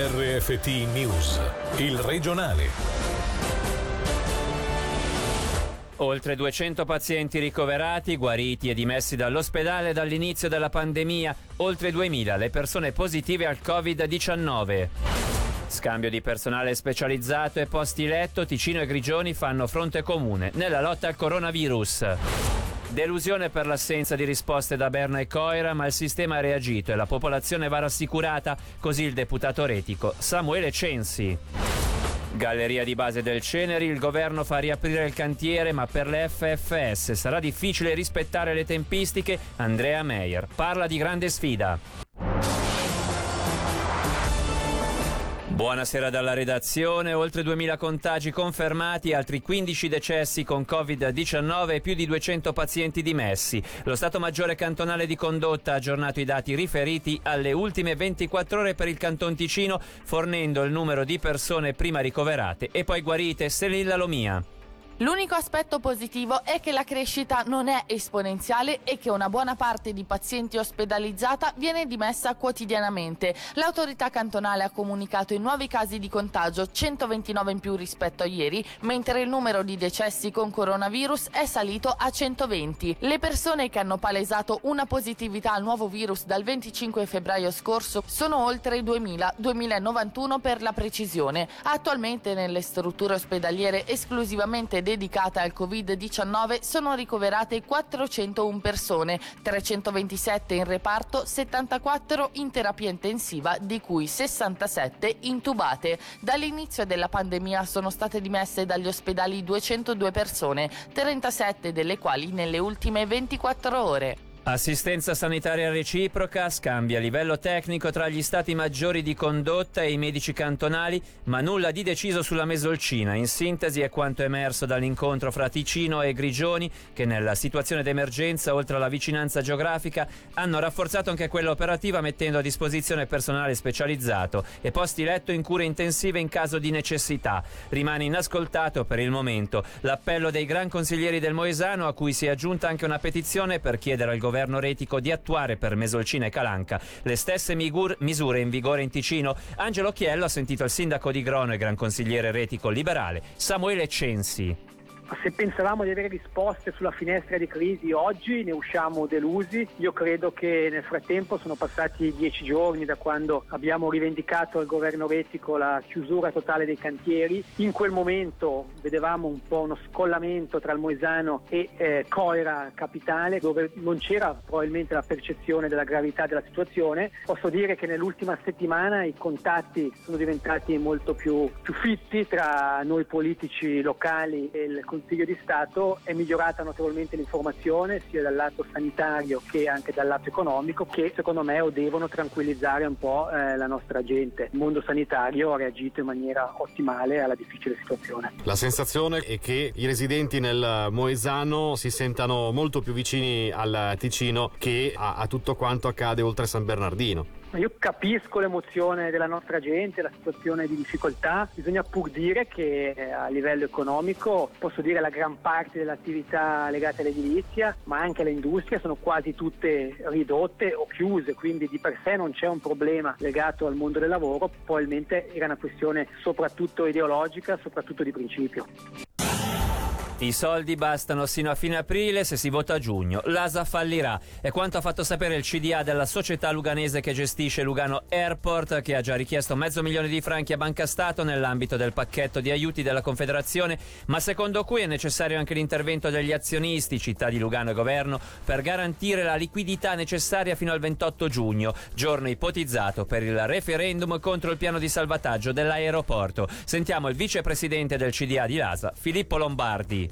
RFT News, il regionale. Oltre 200 pazienti ricoverati, guariti e dimessi dall'ospedale dall'inizio della pandemia, oltre 2000 le persone positive al Covid-19. Scambio di personale specializzato e posti letto, Ticino e Grigioni fanno fronte comune nella lotta al coronavirus. Delusione per l'assenza di risposte da Berna e Coira, ma il sistema ha reagito e la popolazione va rassicurata, così il deputato retico Samuele Censi. Galleria di base del Ceneri, il governo fa riaprire il cantiere, ma per le FFS sarà difficile rispettare le tempistiche. Andrea Meyer parla di grande sfida. Buonasera dalla redazione, oltre 2000 contagi confermati, altri 15 decessi con Covid-19 e più di 200 pazienti dimessi. Lo Stato Maggiore Cantonale di Condotta ha aggiornato i dati riferiti alle ultime 24 ore per il Canton Ticino, fornendo il numero di persone prima ricoverate e poi guarite. Selilla Lomia. L'unico aspetto positivo è che la crescita non è esponenziale e che una buona parte di pazienti ospedalizzata viene dimessa quotidianamente. L'autorità cantonale ha comunicato i nuovi casi di contagio, 129 in più rispetto a ieri, mentre il numero di decessi con coronavirus è salito a 120. Le persone che hanno palesato una positività al nuovo virus dal 25 febbraio scorso sono oltre 2000, 2091 per la precisione. Attualmente nelle strutture ospedaliere esclusivamente dedicata al Covid-19 sono ricoverate 401 persone, 327 in reparto, 74 in terapia intensiva, di cui 67 intubate. Dall'inizio della pandemia sono state dimesse dagli ospedali 202 persone, 37 delle quali nelle ultime 24 ore. Assistenza sanitaria reciproca, scambia a livello tecnico tra gli stati maggiori di condotta e i medici cantonali, ma nulla di deciso sulla mesolcina. In sintesi è quanto emerso dall'incontro fra Ticino e Grigioni, che nella situazione d'emergenza, oltre alla vicinanza geografica, hanno rafforzato anche quella operativa mettendo a disposizione personale specializzato e posti letto in cure intensive in caso di necessità. Rimane inascoltato per il momento l'appello dei gran consiglieri del Moesano, a cui si è aggiunta anche una petizione per chiedere al governo governo retico di attuare per Mesolcina e Calanca le stesse migur- misure in vigore in Ticino. Angelo Chiello ha sentito il sindaco di Grono e gran consigliere retico liberale Samuele Censi. Se pensavamo di avere risposte sulla finestra di crisi oggi ne usciamo delusi. Io credo che nel frattempo sono passati dieci giorni da quando abbiamo rivendicato al governo retico la chiusura totale dei cantieri. In quel momento vedevamo un po' uno scollamento tra il Moesano e eh, Coira capitale dove non c'era probabilmente la percezione della gravità della situazione. Posso dire che nell'ultima settimana i contatti sono diventati molto più, più fitti tra noi politici locali e il Consiglio Consiglio di Stato è migliorata notevolmente l'informazione sia dal lato sanitario che anche dal lato economico che secondo me devono tranquillizzare un po' eh, la nostra gente. Il mondo sanitario ha reagito in maniera ottimale alla difficile situazione. La sensazione è che i residenti nel Moesano si sentano molto più vicini al Ticino che a, a tutto quanto accade oltre San Bernardino. Io capisco l'emozione della nostra gente, la situazione di difficoltà, bisogna pur dire che eh, a livello economico, posso dire la gran parte delle attività legate all'edilizia, ma anche all'industria sono quasi tutte ridotte o chiuse, quindi di per sé non c'è un problema legato al mondo del lavoro, probabilmente era una questione soprattutto ideologica, soprattutto di principio. I soldi bastano sino a fine aprile se si vota a giugno. L'ASA fallirà. È quanto ha fatto sapere il CDA della società luganese che gestisce Lugano Airport, che ha già richiesto mezzo milione di franchi a Banca Stato nell'ambito del pacchetto di aiuti della Confederazione, ma secondo cui è necessario anche l'intervento degli azionisti, città di Lugano e governo, per garantire la liquidità necessaria fino al 28 giugno, giorno ipotizzato per il referendum contro il piano di salvataggio dell'aeroporto. Sentiamo il vicepresidente del CDA di Lasa, Filippo Lombardi.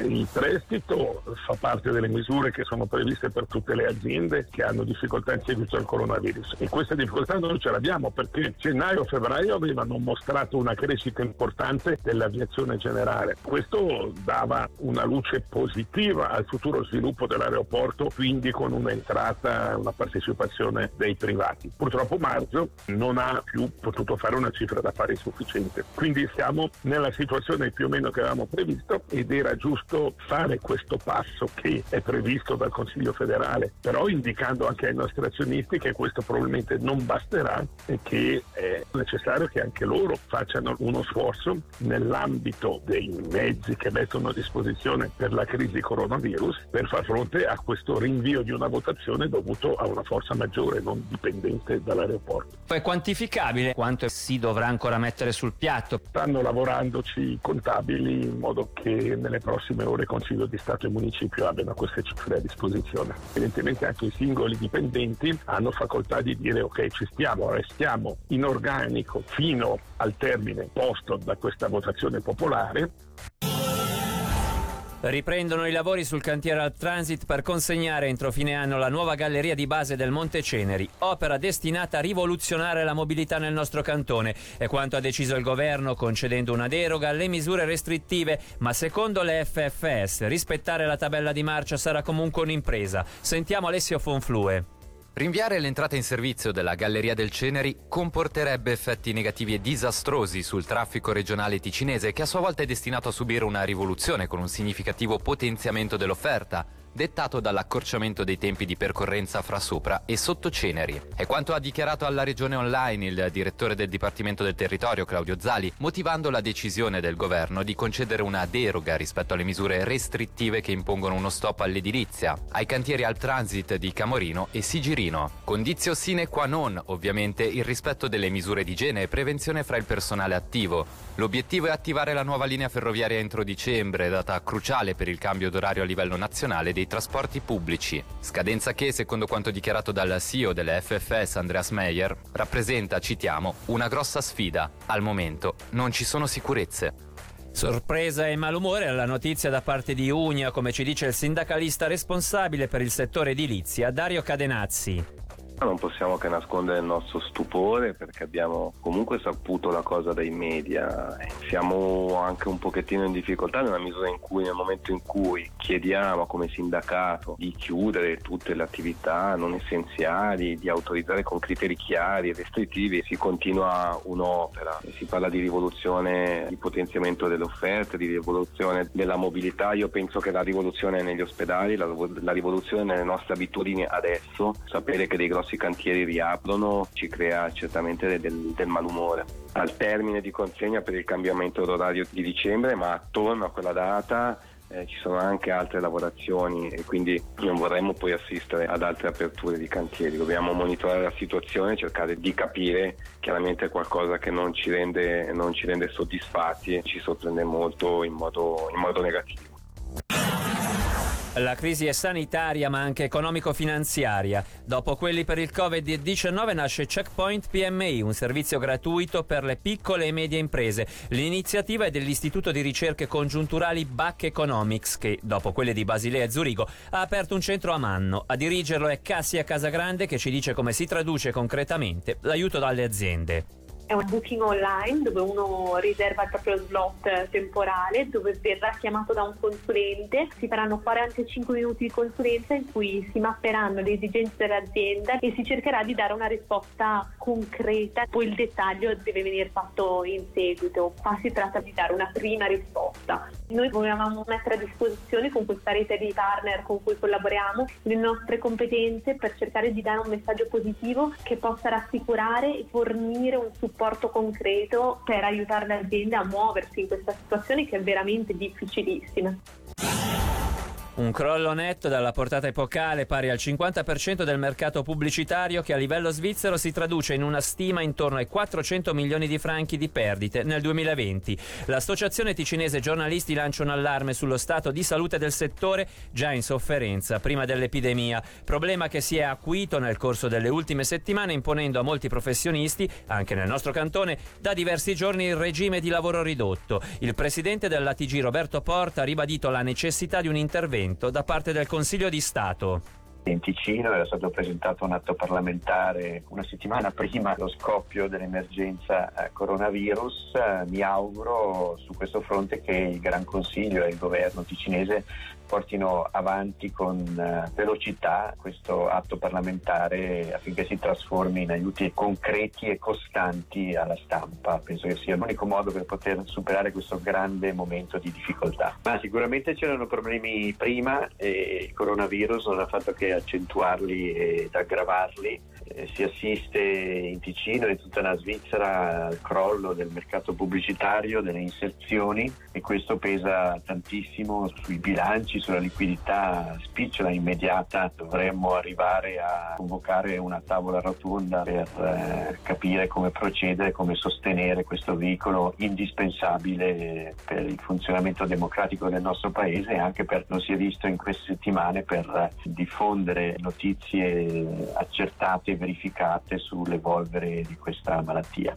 Il prestito fa parte delle misure che sono previste per tutte le aziende che hanno difficoltà in seguito al coronavirus e queste difficoltà noi ce l'abbiamo perché gennaio-febbraio avevano mostrato una crescita importante dell'aviazione generale. Questo dava una luce positiva al futuro sviluppo dell'aeroporto, quindi con un'entrata, una partecipazione dei privati. Purtroppo marzo non ha più potuto fare una cifra d'affari sufficiente. Quindi siamo nella situazione più o meno che avevamo previsto ed era giusto giusto fare questo passo che è previsto dal Consiglio federale, però indicando anche ai nostri azionisti che questo probabilmente non basterà e che è necessario che anche loro facciano uno sforzo nell'ambito dei mezzi che mettono a disposizione per la crisi coronavirus per far fronte a questo rinvio di una votazione dovuto a una forza maggiore non dipendente dall'aeroporto. È quantificabile quanto si dovrà ancora mettere sul piatto? Stanno lavorandoci i contabili in modo che nelle prossime ore il Consiglio di Stato e Municipio abbiano queste cifre a disposizione. Evidentemente anche i singoli dipendenti hanno facoltà di dire ok ci stiamo, restiamo in organico fino al termine posto da questa votazione popolare Riprendono i lavori sul cantiere al Transit per consegnare entro fine anno la nuova galleria di base del Monte Ceneri, opera destinata a rivoluzionare la mobilità nel nostro cantone. È quanto ha deciso il governo concedendo una deroga alle misure restrittive, ma secondo le FFS rispettare la tabella di marcia sarà comunque un'impresa. Sentiamo Alessio Fonflue. Rinviare l'entrata in servizio della Galleria del Ceneri comporterebbe effetti negativi e disastrosi sul traffico regionale ticinese che a sua volta è destinato a subire una rivoluzione con un significativo potenziamento dell'offerta dettato dall'accorciamento dei tempi di percorrenza fra sopra e sotto Ceneri. È quanto ha dichiarato alla Regione Online il direttore del Dipartimento del Territorio Claudio Zali, motivando la decisione del governo di concedere una deroga rispetto alle misure restrittive che impongono uno stop all'edilizia, ai cantieri al transit di Camorino e Sigirino. Condizio sine qua non, ovviamente, il rispetto delle misure di igiene e prevenzione fra il personale attivo. L'obiettivo è attivare la nuova linea ferroviaria entro dicembre, data cruciale per il cambio d'orario a livello nazionale dei dei trasporti pubblici, scadenza che, secondo quanto dichiarato dal CEO delle FFS Andreas Meyer, rappresenta, citiamo, una grossa sfida. Al momento non ci sono sicurezze. Sorpresa e malumore alla notizia da parte di Unia, come ci dice il sindacalista responsabile per il settore edilizia, Dario Cadenazzi. Non possiamo che nascondere il nostro stupore perché abbiamo comunque saputo la cosa dai media. Siamo anche un pochettino in difficoltà nella misura in cui nel momento in cui chiediamo come sindacato di chiudere tutte le attività non essenziali, di autorizzare con criteri chiari e restrittivi, si continua un'opera. Si parla di rivoluzione, di potenziamento delle offerte, di rivoluzione della mobilità. Io penso che la rivoluzione negli ospedali, la, la rivoluzione nelle nostre abitudini adesso, sapere che dei grossi grossi cantieri riaprono ci crea certamente del, del malumore. Al termine di consegna per il cambiamento d'orario di dicembre, ma attorno a quella data eh, ci sono anche altre lavorazioni e quindi non vorremmo poi assistere ad altre aperture di cantieri. Dobbiamo monitorare la situazione cercare di capire chiaramente qualcosa che non ci rende, non ci rende soddisfatti e ci sorprende molto in modo, in modo negativo. La crisi è sanitaria ma anche economico-finanziaria. Dopo quelli per il Covid-19 nasce Checkpoint PMI, un servizio gratuito per le piccole e medie imprese. L'iniziativa è dell'Istituto di ricerche congiunturali BAC Economics che, dopo quelle di Basilea e Zurigo, ha aperto un centro a Manno. A dirigerlo è Cassia Casagrande che ci dice come si traduce concretamente l'aiuto dalle aziende. È un booking online dove uno riserva il proprio slot temporale, dove verrà chiamato da un consulente, si faranno 45 minuti di consulenza in cui si mapperanno le esigenze dell'azienda e si cercherà di dare una risposta concreta, poi il dettaglio deve venire fatto in seguito. Qua si tratta di dare una prima risposta. Noi volevamo mettere a disposizione con questa rete di partner con cui collaboriamo le nostre competenze per cercare di dare un messaggio positivo che possa rassicurare e fornire un supporto concreto per aiutare le aziende a muoversi in questa situazione che è veramente difficilissima. Un crollo netto dalla portata epocale pari al 50% del mercato pubblicitario che a livello svizzero si traduce in una stima intorno ai 400 milioni di franchi di perdite nel 2020. L'associazione ticinese giornalisti lancia un allarme sullo stato di salute del settore già in sofferenza prima dell'epidemia, problema che si è acuito nel corso delle ultime settimane imponendo a molti professionisti, anche nel nostro cantone, da diversi giorni il regime di lavoro ridotto. Il presidente dell'ATG Roberto Porta ha ribadito la necessità di un intervento intervento da parte del Consiglio di Stato. In Ticino era stato presentato un atto parlamentare una settimana prima dello scoppio dell'emergenza eh, coronavirus. Mi auguro su questo fronte che il Gran Consiglio e il governo ticinese portino avanti con eh, velocità questo atto parlamentare affinché si trasformi in aiuti concreti e costanti alla stampa. Penso che sia l'unico modo per poter superare questo grande momento di difficoltà. Ma sicuramente c'erano problemi prima e il coronavirus non ha fatto che accentuarli ed aggravarli. Eh, si assiste in Ticino e in tutta la Svizzera al crollo del mercato pubblicitario, delle inserzioni e questo pesa tantissimo sui bilanci, sulla liquidità spicciola immediata. Dovremmo arrivare a convocare una tavola rotonda per eh, capire come procedere, come sostenere questo veicolo indispensabile per il funzionamento democratico del nostro paese e anche per, lo si è visto in queste settimane, per diffondere notizie accertate verificate sull'evolvere di questa malattia.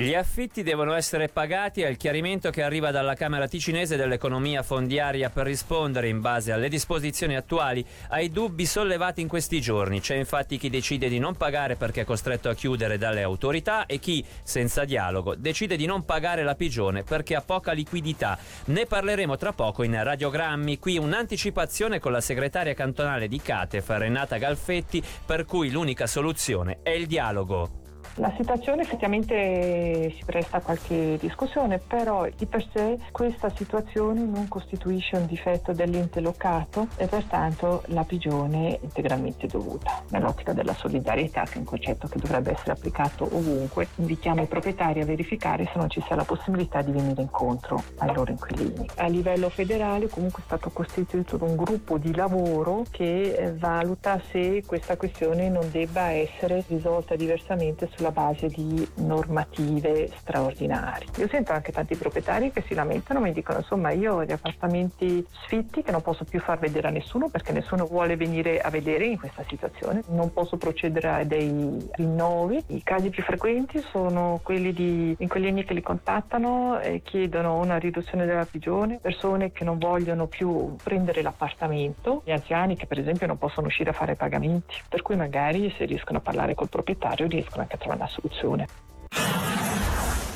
Gli affitti devono essere pagati, è il chiarimento che arriva dalla Camera ticinese dell'economia fondiaria per rispondere in base alle disposizioni attuali ai dubbi sollevati in questi giorni. C'è infatti chi decide di non pagare perché è costretto a chiudere dalle autorità e chi, senza dialogo, decide di non pagare la pigione perché ha poca liquidità. Ne parleremo tra poco in radiogrammi. Qui un'anticipazione con la segretaria cantonale di Catef, Renata Galfetti, per cui l'unica soluzione è il dialogo. La situazione effettivamente si presta a qualche discussione, però di per sé questa situazione non costituisce un difetto dell'ente locato e pertanto la pigione è integralmente dovuta. Nell'ottica della solidarietà, che è un concetto che dovrebbe essere applicato ovunque, invitiamo i proprietari a verificare se non ci sia la possibilità di venire incontro ai loro inquilini. A livello federale comunque è stato costituito un gruppo di lavoro che eh, valuta se questa questione non debba essere risolta diversamente sulla base di normative straordinarie. Io sento anche tanti proprietari che si lamentano, mi dicono insomma io ho gli appartamenti sfitti che non posso più far vedere a nessuno perché nessuno vuole venire a vedere in questa situazione, non posso procedere a dei rinnovi. I casi più frequenti sono quelli di inquilini che li contattano e chiedono una riduzione della prigione, persone che non vogliono più prendere l'appartamento, gli anziani che per esempio non possono uscire a fare pagamenti, per cui magari se riescono a parlare col proprietario riescono anche a trovare una soluzione.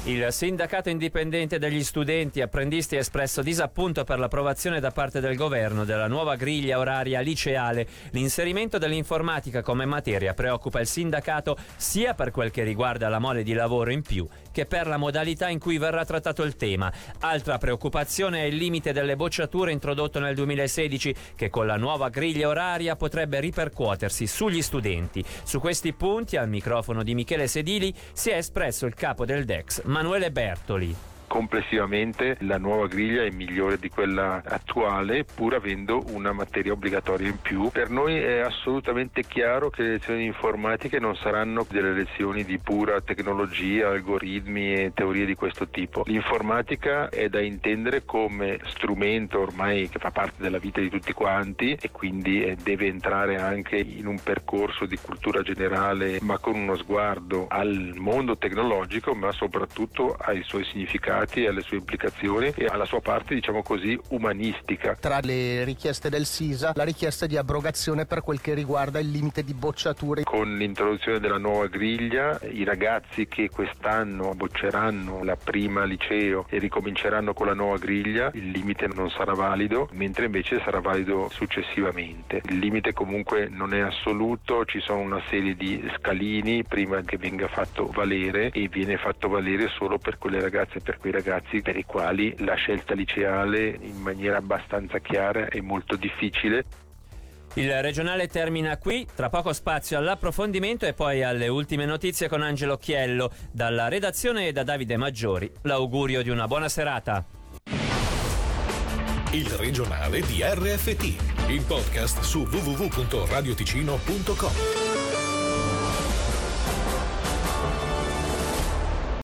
Il sindacato indipendente degli studenti apprendisti ha espresso disappunto per l'approvazione da parte del governo della nuova griglia oraria liceale. L'inserimento dell'informatica come materia preoccupa il sindacato sia per quel che riguarda la mole di lavoro in più che per la modalità in cui verrà trattato il tema. Altra preoccupazione è il limite delle bocciature introdotto nel 2016 che con la nuova griglia oraria potrebbe ripercuotersi sugli studenti. Su questi punti al microfono di Michele Sedili si è espresso il capo del DEX Manuele Bertoli complessivamente la nuova griglia è migliore di quella attuale pur avendo una materia obbligatoria in più. Per noi è assolutamente chiaro che le lezioni informatiche non saranno delle lezioni di pura tecnologia, algoritmi e teorie di questo tipo. L'informatica è da intendere come strumento ormai che fa parte della vita di tutti quanti e quindi eh, deve entrare anche in un percorso di cultura generale ma con uno sguardo al mondo tecnologico ma soprattutto ai suoi significati legati alle sue implicazioni e alla sua parte, diciamo così, umanistica. Tra le richieste del SISA, la richiesta di abrogazione per quel che riguarda il limite di bocciature. Con l'introduzione della nuova griglia, i ragazzi che quest'anno bocceranno la prima liceo e ricominceranno con la nuova griglia, il limite non sarà valido, mentre invece sarà valido successivamente. Il limite comunque non è assoluto, ci sono una serie di scalini prima che venga fatto valere e viene fatto valere solo per quelle ragazze e per quei ragazzi per i quali la scelta liceale in maniera abbastanza chiara è molto difficile. Il regionale termina qui, tra poco spazio all'approfondimento e poi alle ultime notizie con Angelo Chiello. Dalla redazione e da Davide Maggiori, l'augurio di una buona serata. Il regionale di RFT, il podcast su www.radioticino.com.